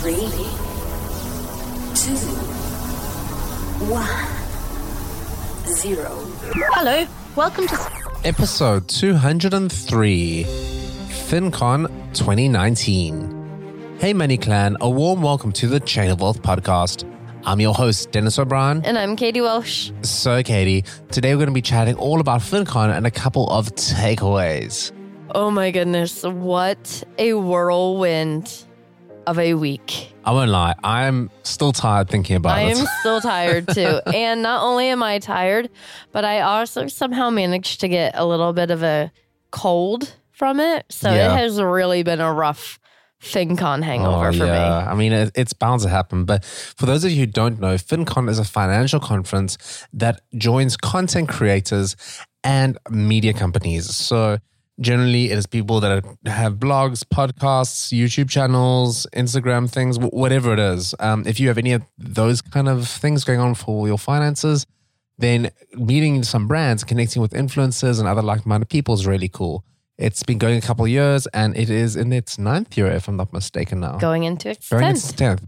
Three, two, one, zero. Hello, welcome to. Episode 203 FinCon 2019. Hey, Money Clan, a warm welcome to the Chain of Wealth podcast. I'm your host, Dennis O'Brien. And I'm Katie Welsh. So, Katie, today we're going to be chatting all about FinCon and a couple of takeaways. Oh my goodness, what a whirlwind of a week. I won't lie, I'm still tired thinking about I it. am still tired too. and not only am I tired, but I also somehow managed to get a little bit of a cold from it. So Yeah. it has really been a rough FinCon hangover Oh, for me. I mean, it, it's bound to happen. But for those of you who don't know, FinCon is a financial conference that joins content creators and media companies. So generally, it is people that are- have blogs, podcasts, YouTube channels, Instagram things, whatever it is. Um, if you have any of those kind of things going on for your finances, then meeting some brands, connecting with influencers and other like-minded people is really cool. It's been going a couple of years and it is in its ninth year, if I'm not mistaken now. Going into its Going 10th. into its 10th.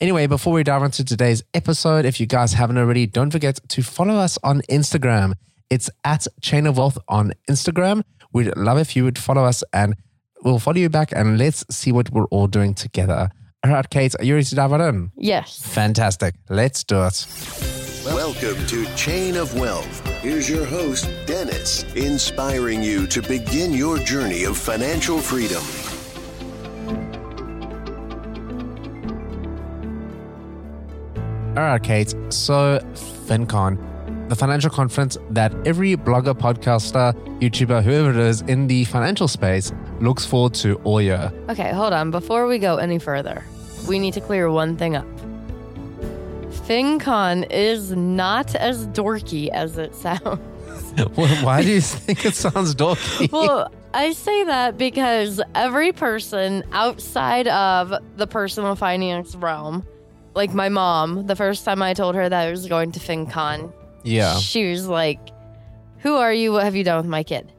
Anyway, before we dive into today's episode, if you guys haven't already, don't forget to follow us on Instagram. It's at Chain of Wealth on Instagram. We'd love if you would follow us and we'll follow you back and let's see what we're all doing together. All right, Kate, are you ready to dive right in? Yes. Fantastic. Let's do it. Welcome to Chain of Wealth. Here's your host, Dennis, inspiring you to begin your journey of financial freedom. All right, Kate. So, FinCon, the financial conference that every blogger, podcaster, YouTuber, whoever it is in the financial space looks forward to all year. Okay, hold on. Before we go any further, we need to clear one thing up. FinCon is not as dorky as it sounds. Well, Why do you think it sounds dorky? well, I say that because every person outside of the personal finance realm, like my mom, the first time I told her that I was going to FinCon, yeah. she was like, Who are you? What have you done with my kid?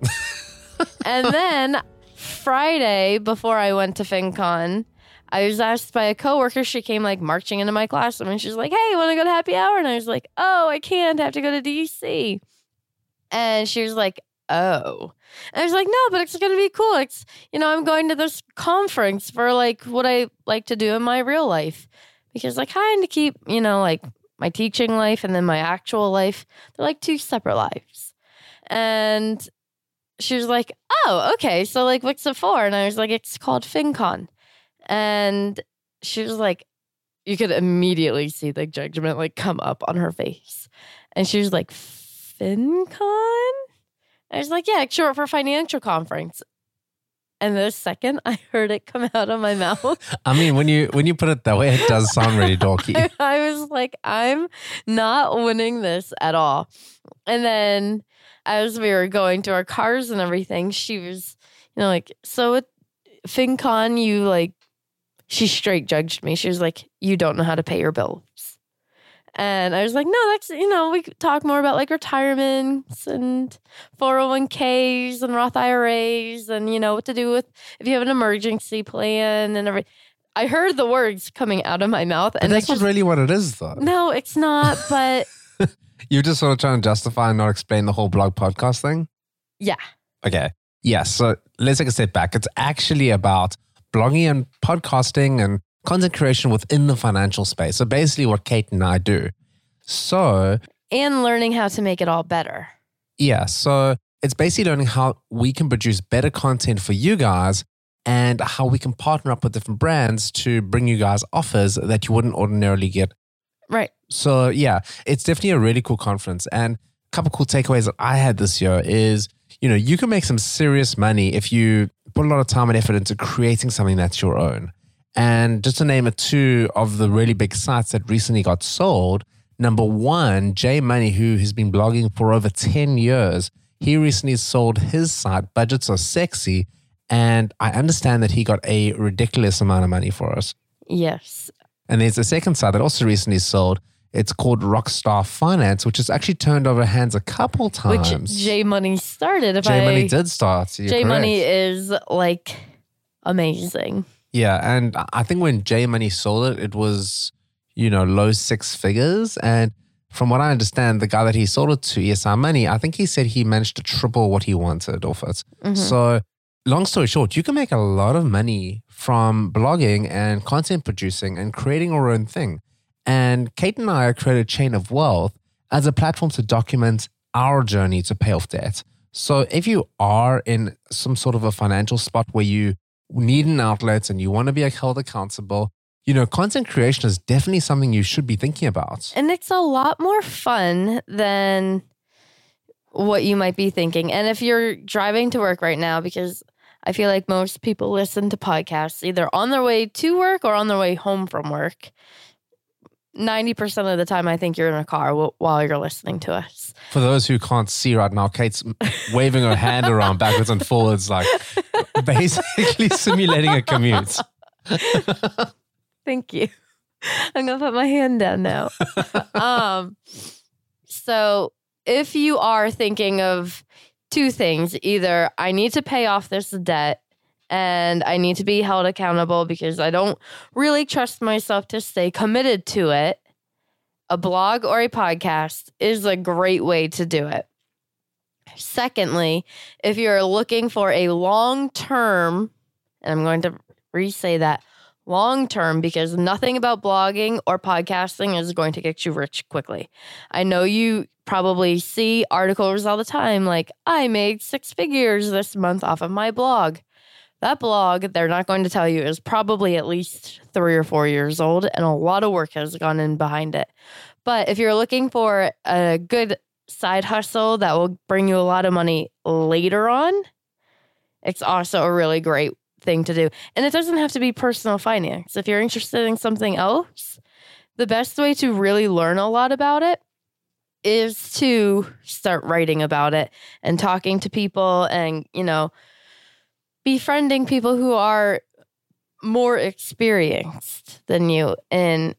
and then Friday, before I went to FinCon, I was asked by a coworker. She came like marching into my classroom and she's like, Hey, want to go to happy hour? And I was like, Oh, I can't. I have to go to DC. And she was like, Oh. And I was like, No, but it's going to be cool. It's, you know, I'm going to this conference for like what I like to do in my real life because like I kind of keep, you know, like my teaching life and then my actual life. They're like two separate lives. And she was like, Oh, okay. So, like, what's it for? And I was like, It's called FinCon. And she was like, You could immediately see the judgment like come up on her face. And she was like, FinCon? I was like, Yeah, short for financial conference. And the second I heard it come out of my mouth, I mean, when you when you put it that way, it does sound really dorky. I was like, I'm not winning this at all. And then as we were going to our cars and everything, she was, you know, like, so at FinCon, you like she straight judged me. She was like, You don't know how to pay your bills. And I was like, No, that's, you know, we could talk more about like retirements and 401ks and Roth IRAs and, you know, what to do with if you have an emergency plan and everything. I heard the words coming out of my mouth. But And that's not really what it is, though. no, it's not. But You're just sort of trying to justify and not explain the whole blog podcast thing. yeah, Okay. Yeah. So let's take a step back. It's actually about blogging and podcasting and content creation within the financial space. So basically, what Kate and I do. So, and learning how to make it all better. yeah. So it's basically learning how we can produce better content for you guys and how we can partner up with different brands to bring you guys offers that you wouldn't ordinarily get Right. So yeah, it's definitely a really cool conference. And a couple cool takeaways that I had this year is, you know, you can make some serious money if you put a lot of time and effort into creating something that's your own. And just to name a two of the really big sites that recently got sold, number one, J Money, who has been blogging for over 10 years, he recently sold his site, Budgets Are Sexy. And I understand that he got a ridiculous amount of money for us. Yes. And there's a second site that also recently sold. It's called Rockstar Finance, which has actually turned over hands a couple times. Which J Money started. If J Money did start. J Money is like amazing. Yeah, and I think when J Money sold it, it was you know low six figures. And from what I understand, the guy that he sold it to, ESR Money, I think he said he managed to triple what he wanted off it. Mhm. So, long story short, you can make a lot of money from blogging and content producing and creating your own thing. And Kate and I created Chain of Wealth as a platform to document our journey to pay off debt. So, if you are in some sort of a financial spot where you need an outlet and you want to be held accountable, you know, content creation is definitely something you should be thinking about. And it's a lot more fun than what you might be thinking. And if you're driving to work right now, because I feel like most people listen to podcasts either on their way to work or on their way home from work. 90% of the time, I think you're in a car wh- while you're listening to us. For those who can't see right now, Kate's waving her hand around backwards and forwards, like basically simulating a commute. Thank you. I'm gonna put my hand down now. um, so if you are thinking of two things, either I need to pay off this debt and I need to be held accountable because I don't really trust myself to stay committed to it, a blog or a podcast is a great way to do it. Secondly, if you're looking for a long term, and I'm going to re say that long term because nothing about blogging or podcasting is going to get you rich quickly. I know you probably see articles all the time like, I made six figures this month off of my blog. That blog, they're not going to tell you, is probably at least three or four years old, and a lot of work has gone in behind it. But if you're looking for a good side hustle that will bring you a lot of money later on, it's also a really great thing to do. And it doesn't have to be personal finance. If you're interested in something else, the best way to really learn a lot about it is to start writing about it and talking to people and, you know, befriending people who are more experienced than you in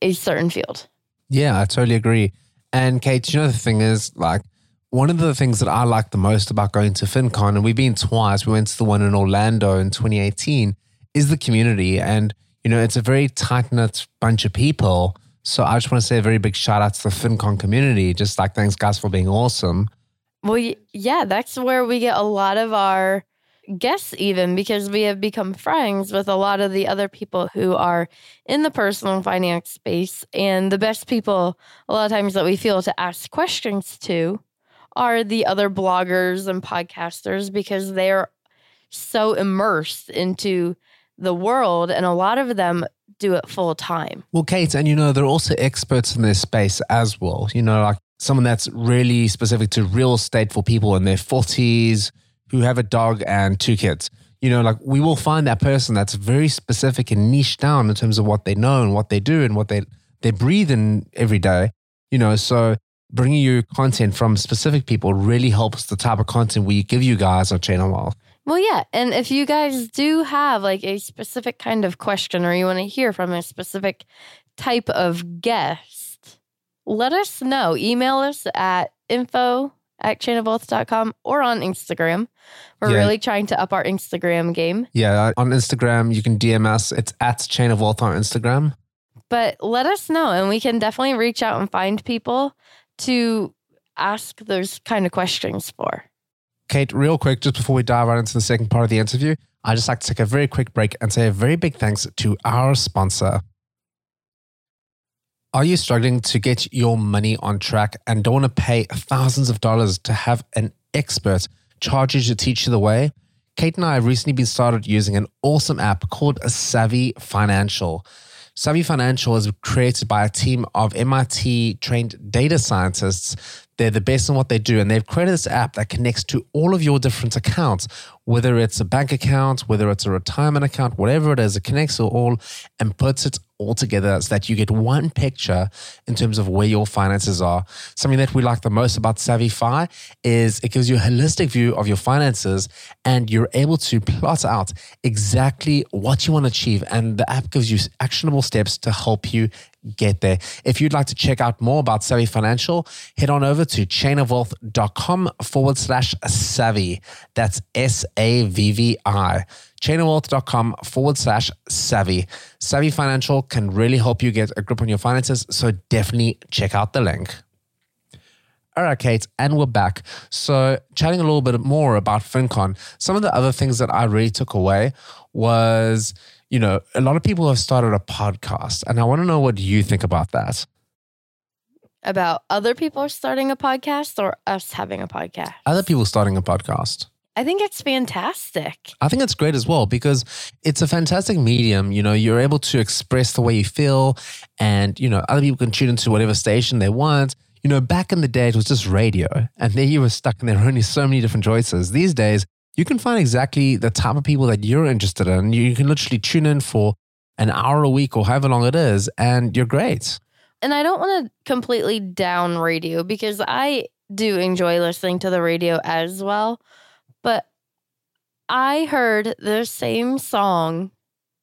a certain field. Yeah, I totally agree. And Kate, you know, the thing is, like, one of the things that I like the most about going to FinCon, and we've been twice, we went to the one in Orlando in 2018, is the community. And, you know, it's a very tight knit bunch of people. So I just want to say a very big shout out to the FinCon community. Just like, thanks, guys, for being awesome. Well, yeah, that's where we get a lot of our guests, even because we have become friends with a lot of the other people who are in the personal finance space. And the best people, a lot of times, that we feel to ask questions to are the other bloggers and podcasters because they're so immersed into the world. And a lot of them do it full time. Well, Kate, and you know, they're also experts in their space as well. You know, like someone that's really specific to real estate for people in their 40s who have a dog and two kids. You know, like we will find that person that's very specific and niche down in terms of what they know and what they do and what they they breathe in every day. You know, so bringing you content from specific people really helps the type of content we give you guys on Chain of Wealth. Well, yeah. And if you guys do have like a specific kind of question or you want to hear from a specific type of guest, let us know. Email us at info at chainofwealth.com or on Instagram. We're Yeah. really trying to up our Instagram game. Yeah, uh, on Instagram, you can DM us. It's at Chain of Wealth on Instagram. But let us know and we can definitely reach out and find people to ask those kind of questions for. Kate, real quick, just before we dive right into the second part of the interview, I'd just like to take a very quick break and say a very big thanks to our sponsor. Are you struggling to get your money on track and don't want to pay thousands of dollars to have an expert charge you to teach you the way? Kate and I have recently been started using an awesome app called Savvi Financial. Savvi Financial is created by a team of MIT trained data scientists. They're the best in what they do, and they've created this app that connects to all of your different accounts, whether it's a bank account, whether it's a retirement account, whatever it is, it connects to all and puts it all together so that you get one picture in terms of where your finances are. Something that we like the most about SavvyFi is it gives you a holistic view of your finances and you're able to plot out exactly what you want to achieve. And the app gives you actionable steps to help you get there. If you'd like to check out more about Savvi Financial, head on over to chainofwealth.com forward slash savvi. That's S A V V I. Chainofwealth.com forward slash savvi. Savvi Financial can really help you get a grip on your finances. So definitely check out the link. All right, Kate, and we're back. So, chatting a little bit more about FinCon, some of the other things that I really took away was, you know, a lot of people have started a podcast, and I want to know what you think about that. About other people starting a podcast or us having a podcast. Other people starting a podcast. I think it's fantastic. I think it's great as well because it's a fantastic medium. You know, you're able to express the way you feel, and, you know, other people can tune into whatever station they want. You know, back in the day, it was just radio, and there you were stuck, and there were only so many different choices. These days, you can find exactly the type of people that you're interested in. You can literally tune in for an hour a week or however long it is, and you're great. And I don't want to completely down radio because I do enjoy listening to the radio as well. But I heard the same song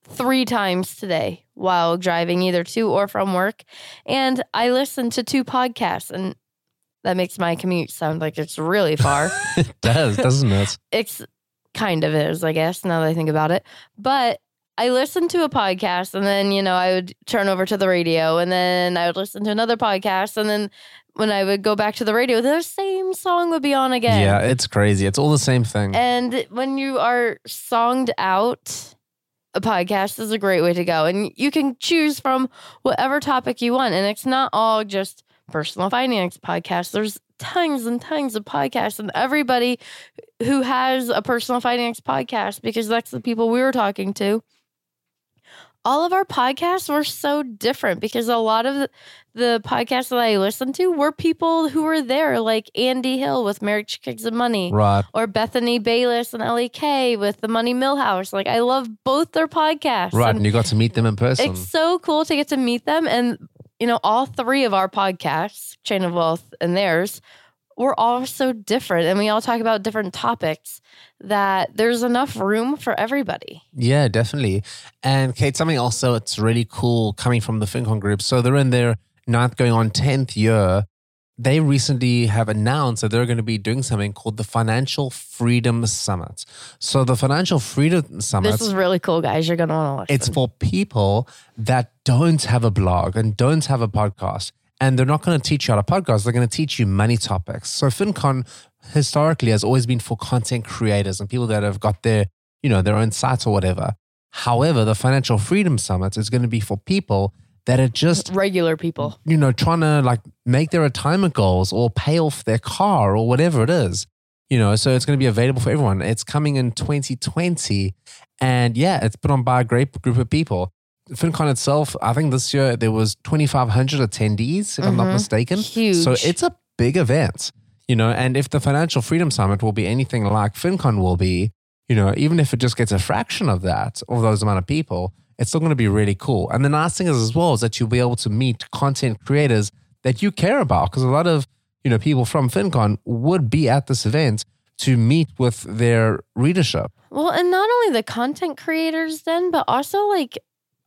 three times today while driving either to or from work. And I listened to two podcasts, and that makes my commute sound like it's really far. It does, doesn't it? it's kind of is, I guess, now that I think about it. But I listened to a podcast and then, you know, I would turn over to the radio and then I would listen to another podcast. And then when I would go back to the radio, the same song would be on again. Yeah, it's crazy. It's all the same thing. And when you are songed out, a podcast is a great way to go. And you can choose from whatever topic you want. And it's not all just personal finance podcasts. There's tons and tons of podcasts, and everybody who has a personal finance podcast, because that's the people we were talking to. All of our podcasts were so different because a lot of the, podcasts that I listened to were people who were there, like Andy Hill with Marriage, Kids, and Money right. or Bethany Bayless and Ellie Kay with the Money Millhouse. Like I love both their podcasts. Right. And And you got to meet them in person. it's so cool to get to meet them. And you know, all three of our podcasts, Chain of Wealth and theirs, we're all so different and we all talk about different topics that there's enough room for everybody. Yeah, definitely. And Kate, something also it's really cool coming from the FinCon group. So they're in their ninth, going on 10th year. They recently have announced that they're going to be doing something called the Financial Freedom Summit. So the Financial Freedom Summit This is really cool, guys. You're gonna want to it's for people that don't have a blog and don't have a podcast. And they're not going to teach you how to podcast. They're going to teach you money topics. So FinCon historically has always been for content creators and people that have got their, you know, their own sites or whatever. However, the Financial Freedom Summit is going to be for people that are just regular people. you know, trying to like make their retirement goals or pay off their car or whatever it is. You know, so it's going to be available for everyone. It's coming in 2020. And yeah, it's put on by a great group of people. FinCon itself, I think this year there was 2,500 attendees, if I'm not Mhm. mistaken. Huge. So it's a big event, you know, and if the Financial Freedom Summit will be anything like FinCon will be, you know, even if it just gets a fraction of that, of those amount of people, it's still going to be really cool. And the nice thing is as well is that you'll be able to meet content creators that you care about because a lot of, you know, people from FinCon would be at this event to meet with their readership. Well, and not only the content creators then, but also like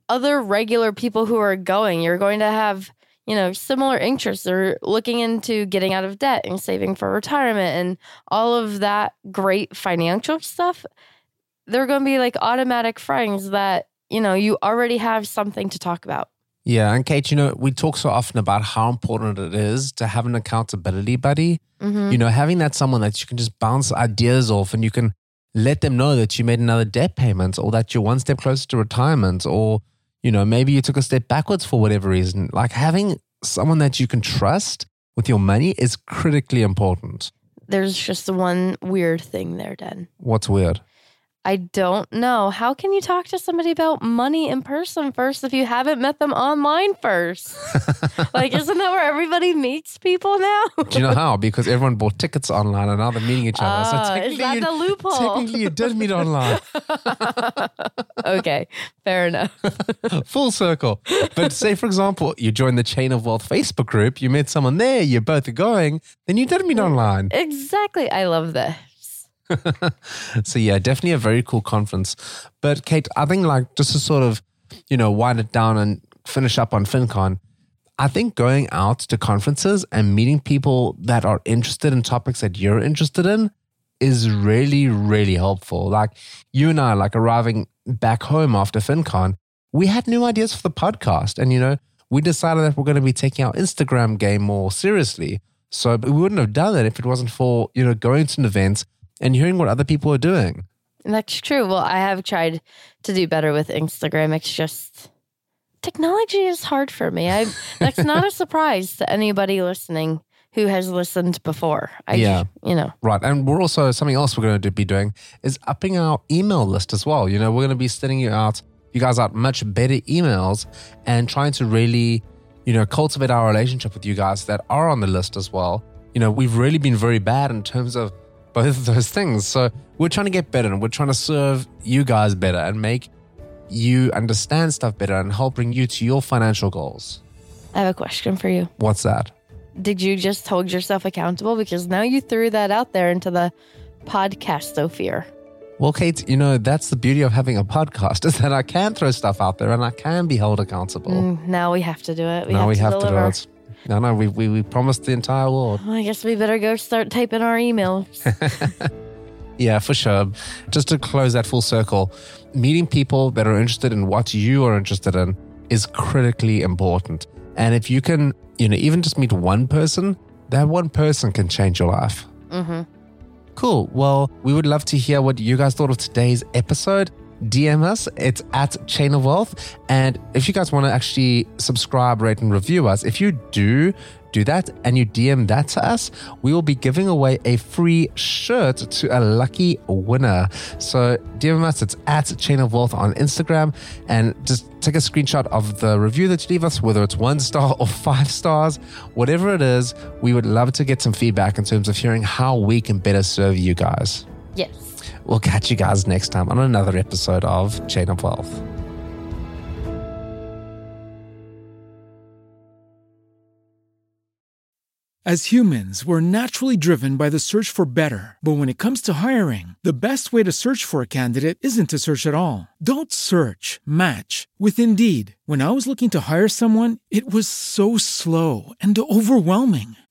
other regular people who are going. You're going to have, you know, similar interests or looking into getting out of debt and saving for retirement and all of that great financial stuff. They're going to be like automatic friends that, you know, you already have something to talk about. Yeah, and Kate, you know, we talk so often about how important it is to have an accountability buddy. Mm-hmm. You know, having that someone that you can just bounce ideas off and you can let them know that you made another debt payment or that you're one step closer to retirement or, you know, maybe you took a step backwards for whatever reason. Like having someone that you can trust with your money is critically important. There's just one weird thing there, Dan. What's weird? I don't know. How can you talk to somebody about money in person first if you haven't met them online first? like, isn't that where everybody meets people now? Do you know how? Because everyone bought tickets online and now they're meeting each other. Ah, so is technically, that you, the loophole? technically you did meet online. okay, fair enough. Full circle. But say, for example, you join the Chain of Wealth Facebook group, you met someone there, you're both going, then you did meet online. Exactly. I love this. so yeah, definitely a very cool conference. But Kate, I think like just to sort of, you know, wind it down and finish up on FinCon, I think going out to conferences and meeting people that are interested in topics that you're interested in is really, really helpful. Like you and I, like arriving back home after FinCon, we had new ideas for the podcast. And, you know, we decided that we're going to be taking our Instagram game more seriously. So we wouldn't have done it if it wasn't for, you know, going to an event and hearing what other people are doing. That's true. Well, I have tried to do better with Instagram. It's just technology is hard for me. I that's not a surprise to anybody listening who has listened before. I Yeah. you know. Right. And we're also, something else we're going to be doing is upping our email list as well. You know, we're going to be sending you out, you guys out much better emails and trying to really, you know, cultivate our relationship with you guys that are on the list as well. You know, we've really been very bad in terms of both of those things. So we're trying to get better and we're trying to serve you guys better and make you understand stuff better and help bring you to your financial goals. I have a question for you. What's that? Did you just hold yourself accountable? Because now you threw that out there into the podcastosphere. Well, Kate, you know, that's the beauty of having a podcast is that I can throw stuff out there and I can be held accountable. Mm, now we have to do it. We now have we to have deliver. to do it. No, no, we, we, we promised the entire world. I guess we better go start typing our emails. Yeah, for sure. Just to close that full circle, meeting people that are interested in what you are interested in is critically important. And if you can, you know, even just meet one person, that one person can change your life. hmm Cool. Well, we would love to hear what you guys thought of today's episode. DM us. It's at Chain of Wealth. And if you guys want to actually subscribe, rate, and review us, if you do do that and you DM that to us, we will be giving away a free shirt to a lucky winner. So DM us. It's at Chain of Wealth on Instagram. And just take a screenshot of the review that you leave us, whether it's one star or five stars, whatever it is. We would love to get some feedback in terms of hearing how we can better serve you guys. Yes. We'll catch you guys next time on another episode of Chain of Wealth. As humans, we're naturally driven by the search for better. But when it comes to hiring, the best way to search for a candidate isn't to search at all. Don't search, match with Indeed. When I was looking to hire someone, it was so slow and overwhelming.